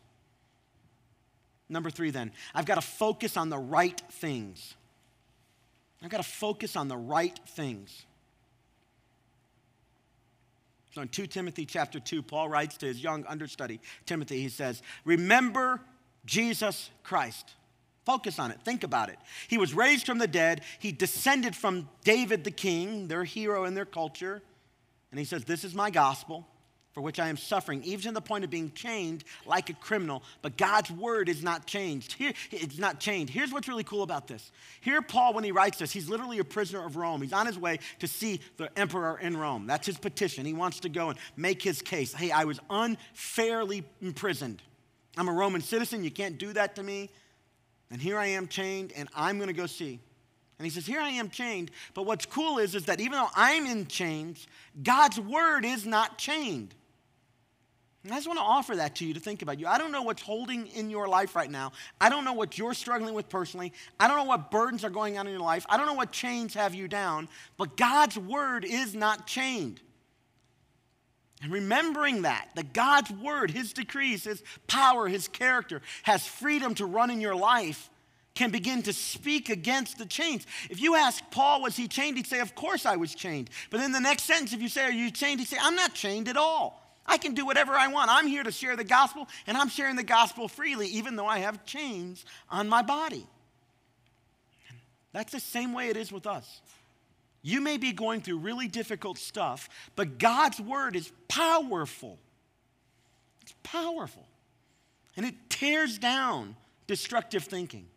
Number three, then, I've got to focus on the right things. I've got to focus on the right things. So in 2 Timothy chapter 2, Paul writes to his young understudy, Timothy, he says, Remember Jesus Christ. Focus on it. Think about it. He was raised from the dead. He descended from David the king, their hero in their culture. And he says, This is my gospel for which I am suffering, even to the point of being chained like a criminal. But God's word is not changed. Here, it's not chained. Here's what's really cool about this. Here, Paul, when he writes this, he's literally a prisoner of Rome. He's on his way to see the emperor in Rome. That's his petition. He wants to go and make his case. Hey, I was unfairly imprisoned. I'm a Roman citizen. You can't do that to me. And here I am chained, and I'm going to go see. And he says, Here I am chained. But what's cool is, is that even though I'm in chains, God's word is not chained. And I just want to offer that to you to think about you. I don't know what's holding in your life right now. I don't know what you're struggling with personally. I don't know what burdens are going on in your life. I don't know what chains have you down. But God's word is not chained. And remembering that, that God's word, his decrees, his power, his character has freedom to run in your life, can begin to speak against the chains. If you ask Paul, was he chained? He'd say, Of course I was chained. But in the next sentence, if you say, Are you chained? He'd say, I'm not chained at all. I can do whatever I want. I'm here to share the gospel, and I'm sharing the gospel freely, even though I have chains on my body. That's the same way it is with us. You may be going through really difficult stuff, but God's word is powerful. It's powerful. And it tears down destructive thinking.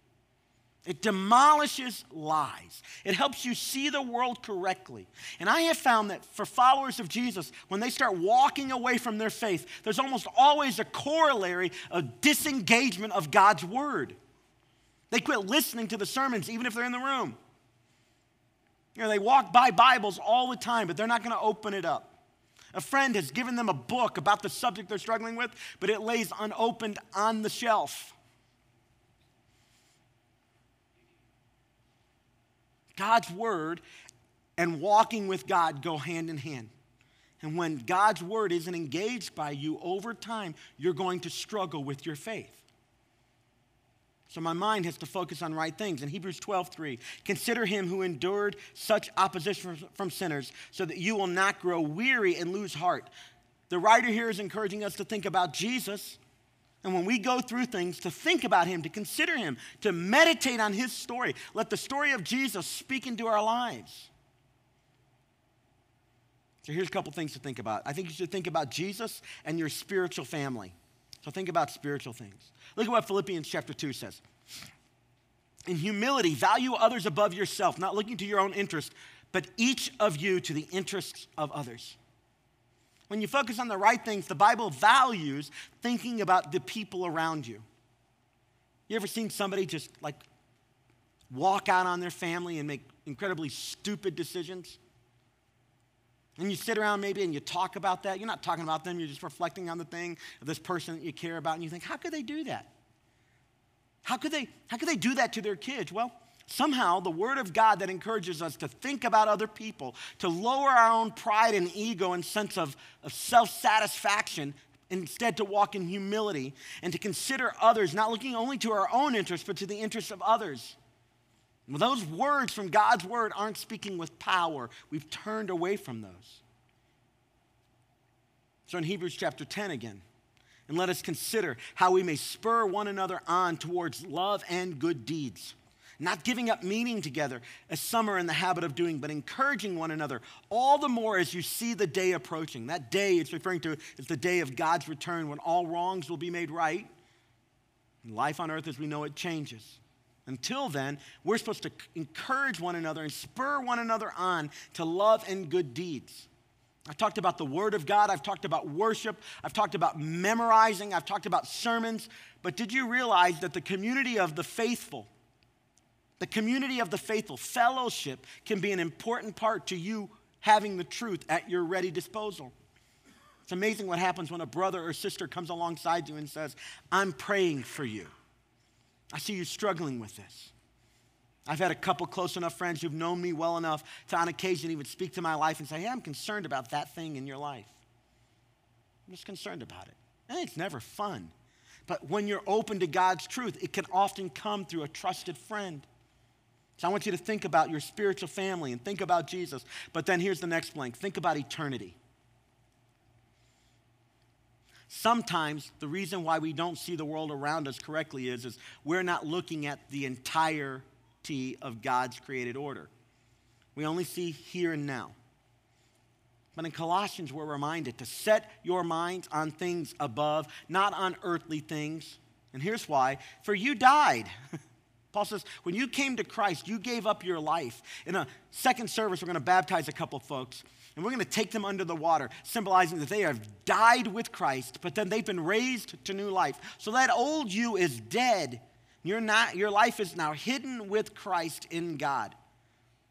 It demolishes lies. It helps you see the world correctly. And I have found that for followers of Jesus, when they start walking away from their faith, there's almost always a corollary of disengagement of God's word. They quit listening to the sermons, even if they're in the room. You know, they walk by Bibles all the time, but they're not going to open it up. A friend has given them a book about the subject they're struggling with, but it lays unopened on the shelf. God's word and walking with God go hand in hand. And when God's word isn't engaged by you over time, you're going to struggle with your faith. So my mind has to focus on right things. In Hebrews 12, 3, consider him who endured such opposition from sinners so that you will not grow weary and lose heart. The writer here is encouraging us to think about Jesus. And when we go through things, to think about him, to consider him, to meditate on his story. Let the story of Jesus speak into our lives. So here's a couple things to think about. I think you should think about Jesus and your spiritual family. So think about spiritual things. Look at what Philippians chapter 2 says. In humility, value others above yourself, not looking to your own interest, but each of you to the interests of others. When you focus on the right things, the Bible values thinking about the people around you. You ever seen somebody just like walk out on their family and make incredibly stupid decisions? And you sit around maybe and you talk about that. You're not talking about them, you're just reflecting on the thing of this person that you care about, and you think, how could they do that? How could they, how could they do that to their kids? Well, somehow the Word of God that encourages us to think about other people, to lower our own pride and ego and sense of, of self satisfaction, instead to walk in humility and to consider others, not looking only to our own interests, but to the interests of others. Well, those words from God's word aren't speaking with power. We've turned away from those. So in Hebrews chapter 10 again, and let us consider how we may spur one another on towards love and good deeds not giving up meeting together as some are in the habit of doing, but encouraging one another, all the more as you see the day approaching. That day it's referring to is the day of God's return when all wrongs will be made right. And life on earth as we know it changes. Until then, we're supposed to encourage one another and spur one another on to love and good deeds. I've talked about the Word of God. I've talked about worship. I've talked about memorizing. I've talked about sermons. But did you realize that the community of the faithful, the community of the faithful, fellowship, can be an important part to you having the truth at your ready disposal. It's amazing what happens when a brother or sister comes alongside you and says, I'm praying for you. I see you struggling with this. I've had a couple close enough friends who've known me well enough to, on occasion, even speak to my life and say, Hey, I'm concerned about that thing in your life. I'm just concerned about it. And it's never fun. But when you're open to God's truth, it can often come through a trusted friend. So I want you to think about your spiritual family and think about Jesus. But then here's the next blank think about eternity. Sometimes the reason why we don't see the world around us correctly is, is we're not looking at the entirety of God's created order. We only see here and now. But in Colossians, we're reminded to set your minds on things above, not on earthly things. And here's why for you died. Paul says, when you came to Christ, you gave up your life. In a second service, we're going to baptize a couple folks, and we're going to take them under the water, symbolizing that they have died with Christ, but then they've been raised to new life. So that old you is dead. You're not, your life is now hidden with Christ in God.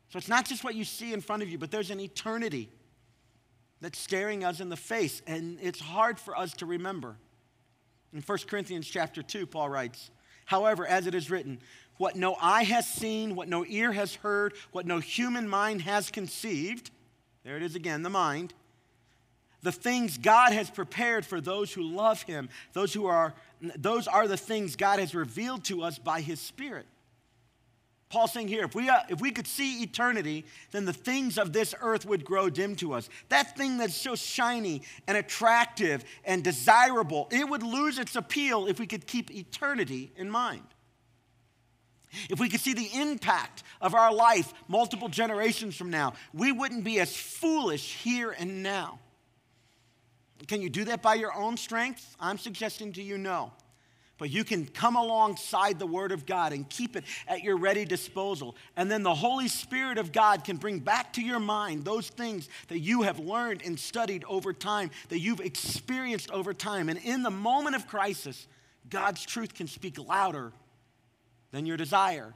So it's not just what you see in front of you, but there's an eternity that's staring us in the face, and it's hard for us to remember. In 1 Corinthians chapter 2, Paul writes, However, as it is written, what no eye has seen, what no ear has heard, what no human mind has conceived. There it is again, the mind. The things God has prepared for those who love him. Those who are those are the things God has revealed to us by his spirit. Paul's saying here, if we, uh, if we could see eternity, then the things of this earth would grow dim to us. That thing that's so shiny and attractive and desirable, it would lose its appeal if we could keep eternity in mind. If we could see the impact of our life multiple generations from now, we wouldn't be as foolish here and now. Can you do that by your own strength? I'm suggesting to you no. But you can come alongside the Word of God and keep it at your ready disposal. And then the Holy Spirit of God can bring back to your mind those things that you have learned and studied over time, that you've experienced over time. And in the moment of crisis, God's truth can speak louder than your desire.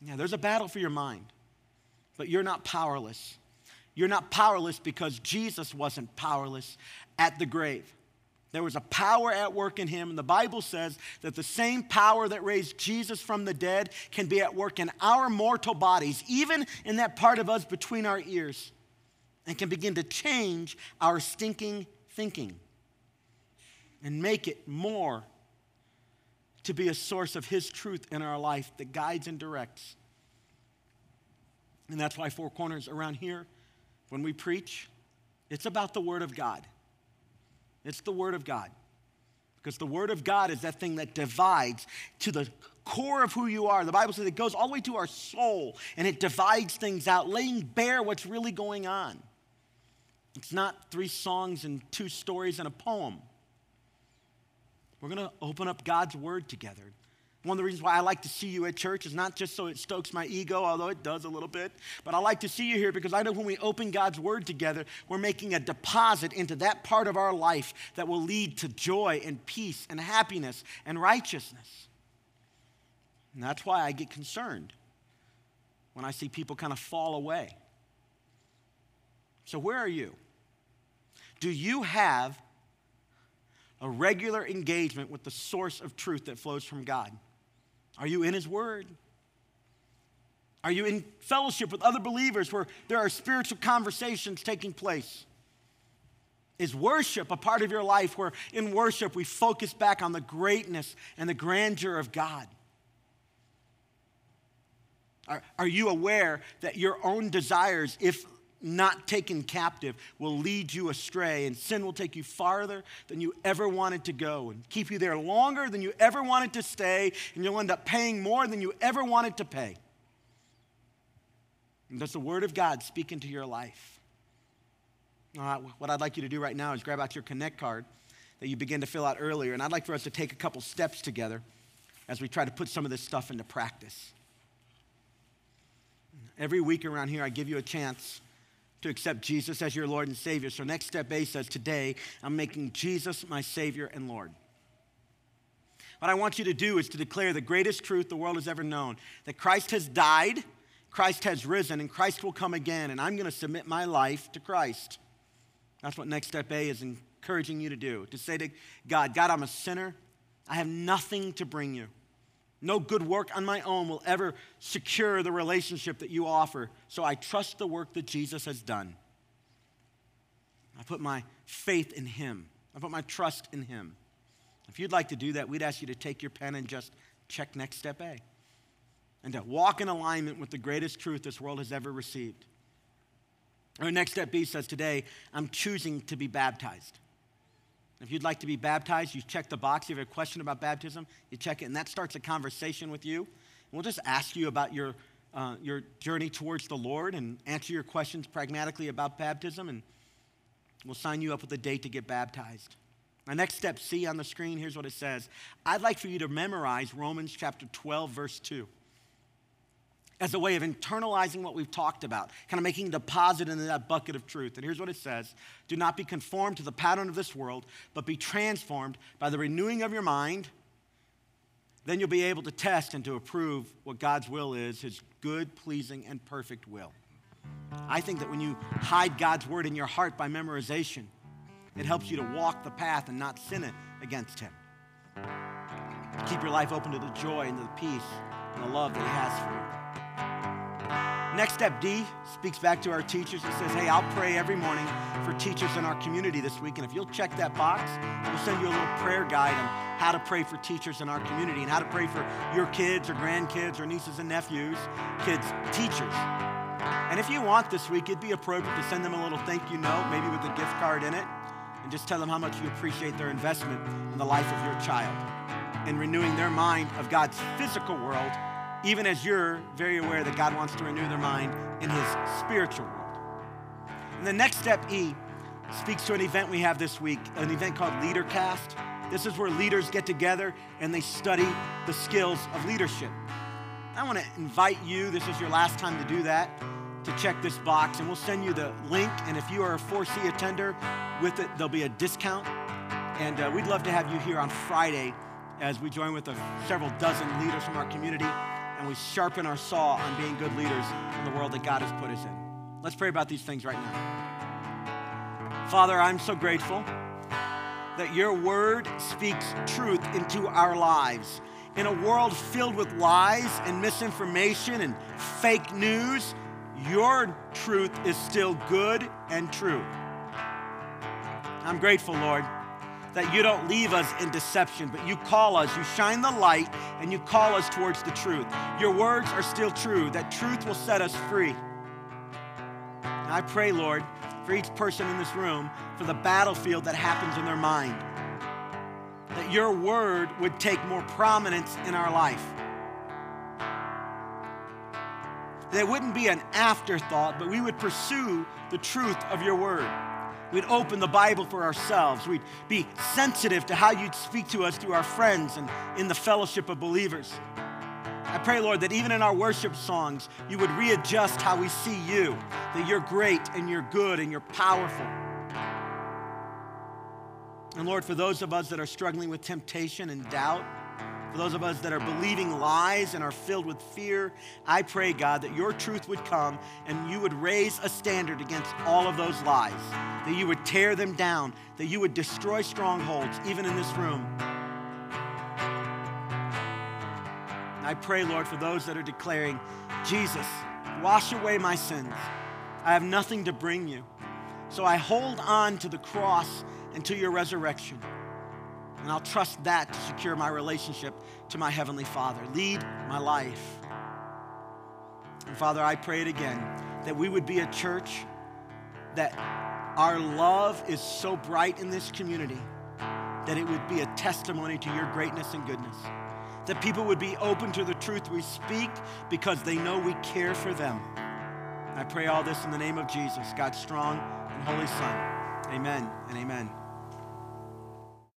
Yeah, there's a battle for your mind, but you're not powerless. You're not powerless because Jesus wasn't powerless at the grave. There was a power at work in him, and the Bible says that the same power that raised Jesus from the dead can be at work in our mortal bodies, even in that part of us between our ears, and can begin to change our stinking thinking and make it more to be a source of His truth in our life that guides and directs. And that's why Four Corners around here, when we preach, it's about the Word of God. It's the Word of God. Because the Word of God is that thing that divides to the core of who you are. The Bible says it goes all the way to our soul and it divides things out, laying bare what's really going on. It's not three songs and two stories and a poem. We're going to open up God's Word together. One of the reasons why I like to see you at church is not just so it stokes my ego, although it does a little bit, but I like to see you here because I know when we open God's Word together, we're making a deposit into that part of our life that will lead to joy and peace and happiness and righteousness. And that's why I get concerned when I see people kind of fall away. So, where are you? Do you have a regular engagement with the source of truth that flows from God? Are you in His Word? Are you in fellowship with other believers where there are spiritual conversations taking place? Is worship a part of your life where in worship we focus back on the greatness and the grandeur of God? Are, are you aware that your own desires, if not taken captive, will lead you astray, and sin will take you farther than you ever wanted to go, and keep you there longer than you ever wanted to stay, and you'll end up paying more than you ever wanted to pay? And does the Word of God speak into your life? Uh, what I'd like you to do right now is grab out your Connect card that you began to fill out earlier, and I'd like for us to take a couple steps together as we try to put some of this stuff into practice. Every week around here, I give you a chance to accept Jesus as your Lord and Savior. So, next step A says, Today, I'm making Jesus my Savior and Lord. What I want you to do is to declare the greatest truth the world has ever known that Christ has died, Christ has risen, and Christ will come again, and I'm going to submit my life to Christ. That's what next step A is encouraging you to do to say to God, God, I'm a sinner. I have nothing to bring you. No good work on my own will ever secure the relationship that you offer. So I trust the work that Jesus has done. I put my faith in him, I put my trust in him. If you'd like to do that, we'd ask you to take your pen and just check next step A and to walk in alignment with the greatest truth this world has ever received. Our next step B says, Today, I'm choosing to be baptized. If you'd like to be baptized, you check the box. If you have a question about baptism, you check it, and that starts a conversation with you. We'll just ask you about your, uh, your journey towards the Lord and answer your questions pragmatically about baptism, and we'll sign you up with a date to get baptized. Our next step, C on the screen, here's what it says I'd like for you to memorize Romans chapter 12, verse 2 as a way of internalizing what we've talked about, kind of making a deposit into that bucket of truth. And here's what it says Do not be conformed to the pattern of this world, but be transformed by the renewing of your mind. Then you'll be able to test and to approve what God's will is, his good, pleasing, and perfect will. I think that when you hide God's word in your heart by memorization, it helps you to walk the path and not sin it against him. Keep your life open to the joy and the peace and the love that he has for you. Next step D speaks back to our teachers. and says, Hey, I'll pray every morning for teachers in our community this week. And if you'll check that box, we'll send you a little prayer guide on how to pray for teachers in our community and how to pray for your kids or grandkids or nieces and nephews, kids, teachers. And if you want this week, it'd be appropriate to send them a little thank you note, maybe with a gift card in it, and just tell them how much you appreciate their investment in the life of your child and renewing their mind of God's physical world even as you're very aware that God wants to renew their mind in his spiritual world. And the next step, E, speaks to an event we have this week, an event called LeaderCast. This is where leaders get together and they study the skills of leadership. I want to invite you, this is your last time to do that, to check this box, and we'll send you the link. And if you are a 4C attender with it, there'll be a discount. And uh, we'd love to have you here on Friday as we join with a, several dozen leaders from our community and we sharpen our saw on being good leaders in the world that God has put us in. Let's pray about these things right now. Father, I'm so grateful that your word speaks truth into our lives. In a world filled with lies and misinformation and fake news, your truth is still good and true. I'm grateful, Lord that you don't leave us in deception, but you call us, you shine the light, and you call us towards the truth. Your words are still true, that truth will set us free. And I pray, Lord, for each person in this room, for the battlefield that happens in their mind, that your word would take more prominence in our life. That it wouldn't be an afterthought, but we would pursue the truth of your word. We'd open the Bible for ourselves. We'd be sensitive to how you'd speak to us through our friends and in the fellowship of believers. I pray, Lord, that even in our worship songs, you would readjust how we see you, that you're great and you're good and you're powerful. And Lord, for those of us that are struggling with temptation and doubt, For those of us that are believing lies and are filled with fear, I pray, God, that your truth would come and you would raise a standard against all of those lies, that you would tear them down, that you would destroy strongholds, even in this room. I pray, Lord, for those that are declaring, Jesus, wash away my sins. I have nothing to bring you. So I hold on to the cross and to your resurrection. And I'll trust that to secure my relationship to my Heavenly Father. Lead my life. And Father, I pray it again that we would be a church that our love is so bright in this community that it would be a testimony to your greatness and goodness. That people would be open to the truth we speak because they know we care for them. I pray all this in the name of Jesus, God's strong and holy Son. Amen and amen.